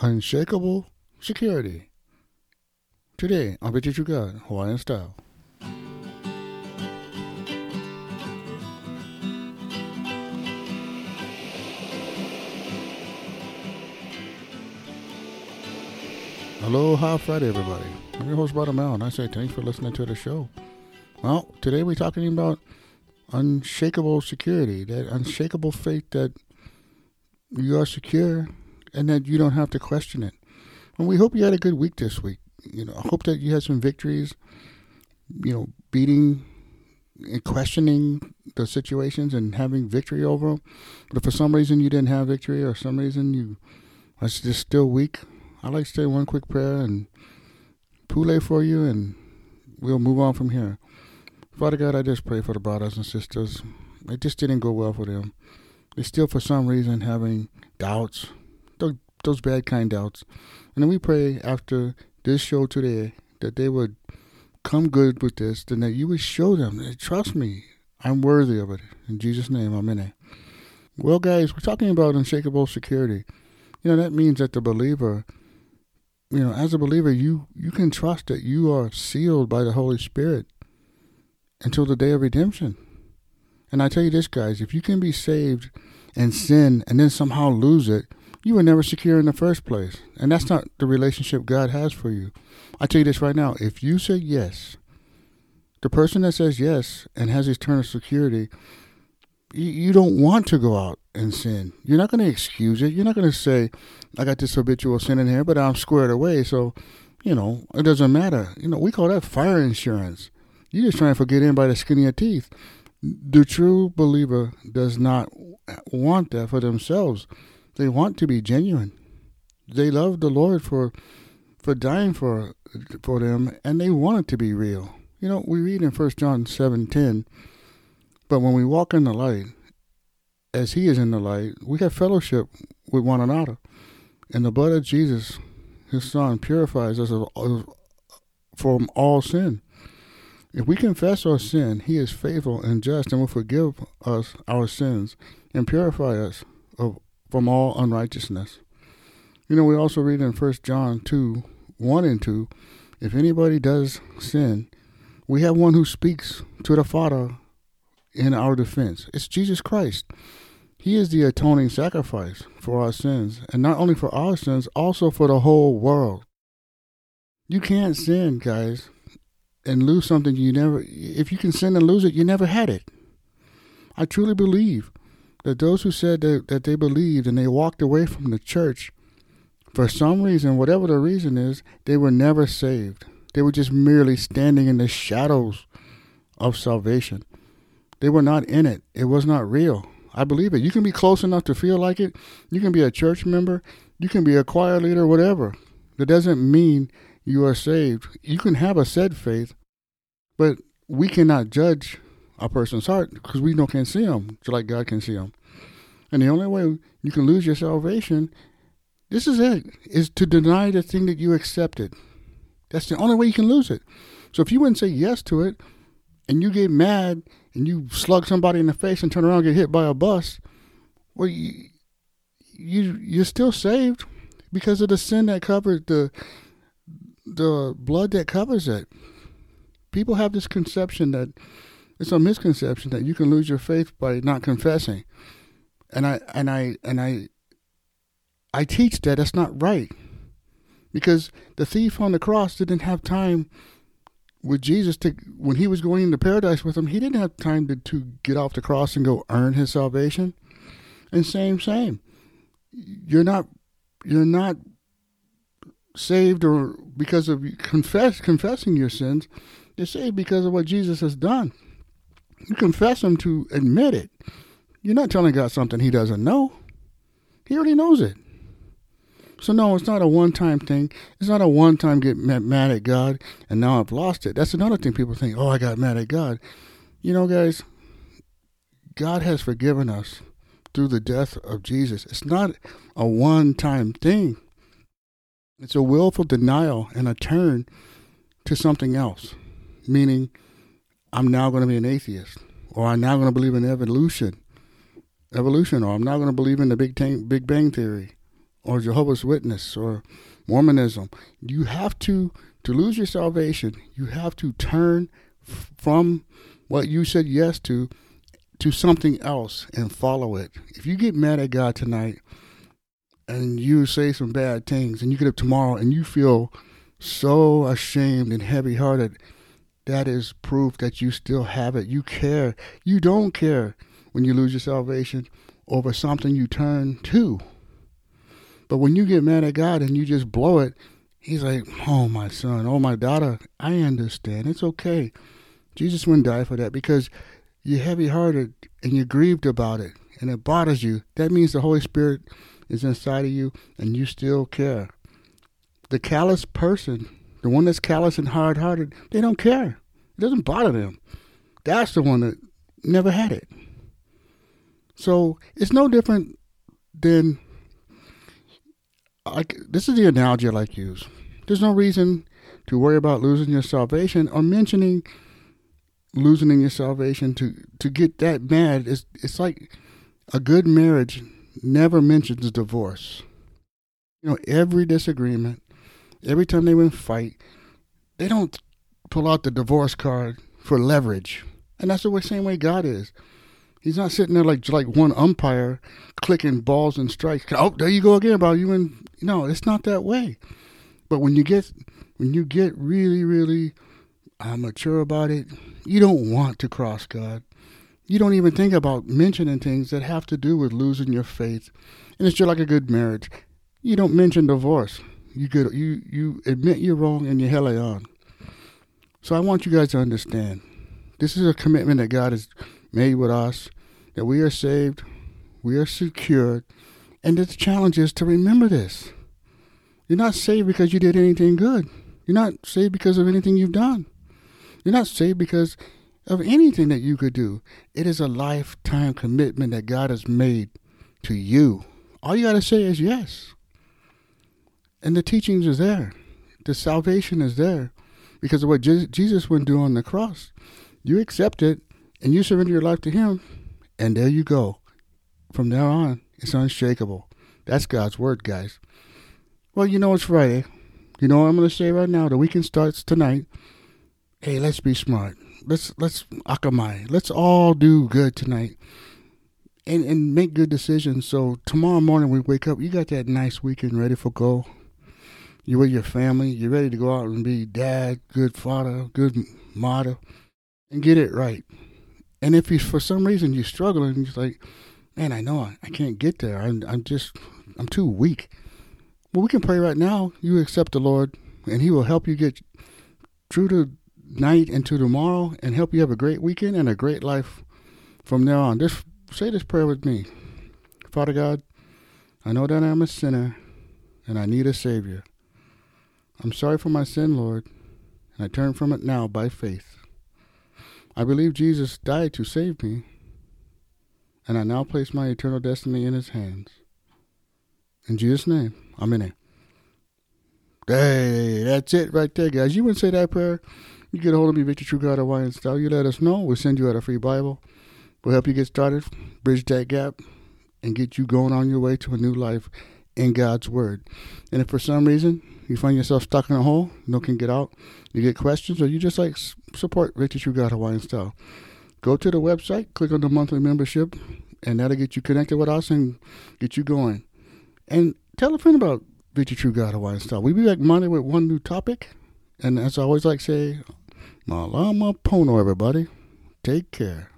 Unshakable Security. Today on You Got Hawaiian Style. Aloha Friday, everybody. I'm your host, Brother Mel, and I say thanks for listening to the show. Well, today we're talking about unshakable security, that unshakable faith that you are secure and that you don't have to question it. And we hope you had a good week this week. You know, I hope that you had some victories, you know, beating and questioning the situations and having victory over them. But if for some reason you didn't have victory or some reason you are just still weak, I'd like to say one quick prayer and pule for you and we'll move on from here. Father God, I just pray for the brothers and sisters. It just didn't go well for them. They still, for some reason, having doubts, those bad kind doubts. And then we pray after this show today that they would come good with this, and that you would show them, trust me, I'm worthy of it. In Jesus' name, amen. Well, guys, we're talking about unshakable security. You know, that means that the believer you know, as a believer, you you can trust that you are sealed by the Holy Spirit until the day of redemption. And I tell you this, guys, if you can be saved and sin and then somehow lose it, you were never secure in the first place. And that's not the relationship God has for you. I tell you this right now if you say yes, the person that says yes and has eternal security, you, don't want to go out and sin. You're not going to excuse it. You're not going to say, I got this habitual sin in here, but I'm squared away. So, you know, it doesn't matter. You know, we call that fire insurance. You're just trying to get in by the skin of your teeth. The true believer does not want that for themselves. They want to be genuine. They love the Lord for for dying for for them, and they want it to be real. You know, we read in First John seven ten. But when we walk in the light, as He is in the light, we have fellowship with one another, and the blood of Jesus, His Son, purifies us of, of, from all sin. If we confess our sin, He is faithful and just and will forgive us our sins and purify us from all unrighteousness. You know, we also read in 1 John 2 1 and 2 if anybody does sin, we have one who speaks to the Father in our defense. It's Jesus Christ. He is the atoning sacrifice for our sins, and not only for our sins, also for the whole world. You can't sin, guys, and lose something you never. If you can sin and lose it, you never had it. I truly believe that those who said that, that they believed and they walked away from the church, for some reason, whatever the reason is, they were never saved. They were just merely standing in the shadows of salvation. They were not in it. It was not real. I believe it. You can be close enough to feel like it. You can be a church member. You can be a choir leader, whatever. That doesn't mean you are saved. You can have a said faith, but we cannot judge a person's heart because we don't can see them, just like God can see them. And the only way you can lose your salvation, this is it, is to deny the thing that you accepted. That's the only way you can lose it. So if you wouldn't say yes to it, and you get mad and you slug somebody in the face and turn around and get hit by a bus, well, you, you you're still saved because of the sin that covered the the blood that covers it. People have this conception that it's a misconception that you can lose your faith by not confessing, and I and I and I I teach that that's not right because the thief on the cross didn't have time with Jesus to when he was going into paradise with him, he didn't have time to, to get off the cross and go earn his salvation. And same, same. You're not you're not saved or because of confess confessing your sins. You're saved because of what Jesus has done. You confess him to admit it. You're not telling God something he doesn't know. He already knows it. So no, it's not a one-time thing. It's not a one-time get mad at God and now I've lost it. That's another thing people think. Oh, I got mad at God. You know, guys, God has forgiven us through the death of Jesus. It's not a one-time thing. It's a willful denial and a turn to something else, meaning I'm now going to be an atheist, or I'm now going to believe in evolution, evolution, or I'm now going to believe in the Big, Big Bang Theory or Jehovah's Witness or Mormonism. You have to to lose your salvation. You have to turn f- from what you said yes to to something else and follow it. If you get mad at God tonight and you say some bad things and you get up tomorrow and you feel so ashamed and heavy hearted, that is proof that you still have it. You care. You don't care when you lose your salvation over something you turn to. But when you get mad at God and you just blow it, He's like, Oh, my son, oh, my daughter, I understand. It's okay. Jesus wouldn't die for that because you're heavy hearted and you're grieved about it and it bothers you. That means the Holy Spirit is inside of you and you still care. The callous person, the one that's callous and hard hearted, they don't care. It doesn't bother them. That's the one that never had it. So it's no different than like this is the analogy I like to use. There's no reason to worry about losing your salvation or mentioning losing your salvation to to get that mad. It's it's like a good marriage never mentions divorce. You know, every disagreement, every time they win fight, they don't pull out the divorce card for leverage. And that's the same way God is. He's not sitting there like like one umpire clicking balls and strikes. Oh, there you go again about you and no, it's not that way. But when you get when you get really really uh, mature about it, you don't want to cross God. You don't even think about mentioning things that have to do with losing your faith. And it's just like a good marriage. You don't mention divorce. You get you you admit you're wrong and you hell on. So I want you guys to understand. This is a commitment that God has made with us that we are saved, we are secured, and the challenge is to remember this. You're not saved because you did anything good. You're not saved because of anything you've done. You're not saved because of anything that you could do. It is a lifetime commitment that God has made to you. All you got to say is yes. And the teachings is there. The salvation is there because of what Jesus went do on the cross. You accept it and you surrender your life to Him, and there you go. From there on, it's unshakable. That's God's word, guys. Well, you know it's Friday. You know what I'm going to say right now? The weekend starts tonight. Hey, let's be smart let's let's akamai. Let's all do good tonight. And and make good decisions. So tomorrow morning we wake up, you got that nice weekend ready for go. You're with your family, you're ready to go out and be dad, good father, good mother, and get it right. And if you for some reason you're struggling, you're like, man, I know I, I can't get there. I'm I'm just I'm too weak. Well, we can pray right now. You accept the Lord, and He will help you get through to night into tomorrow and help you have a great weekend and a great life from there on. Just say this prayer with me. Father God, I know that I'm a sinner and I need a Savior. I'm sorry for my sin, Lord, and I turn from it now by faith. I believe Jesus died to save me, and I now place my eternal destiny in His hands. In Jesus' name, it. Hey, that's it right there, guys. You wouldn't say that prayer you get a hold of me, Victor True God Hawaiian Style. You let us know. We'll send you out a free Bible. We'll help you get started, bridge that gap, and get you going on your way to a new life in God's Word. And if for some reason you find yourself stuck in a hole, no can get out, you get questions, or you just like support Victor True God Hawaiian Style, go to the website, click on the monthly membership, and that'll get you connected with us and get you going. And tell a friend about Victor True God Hawaiian Style. We'll be back Monday with one new topic. And as I always like to say, Malama Pono, everybody. Take care.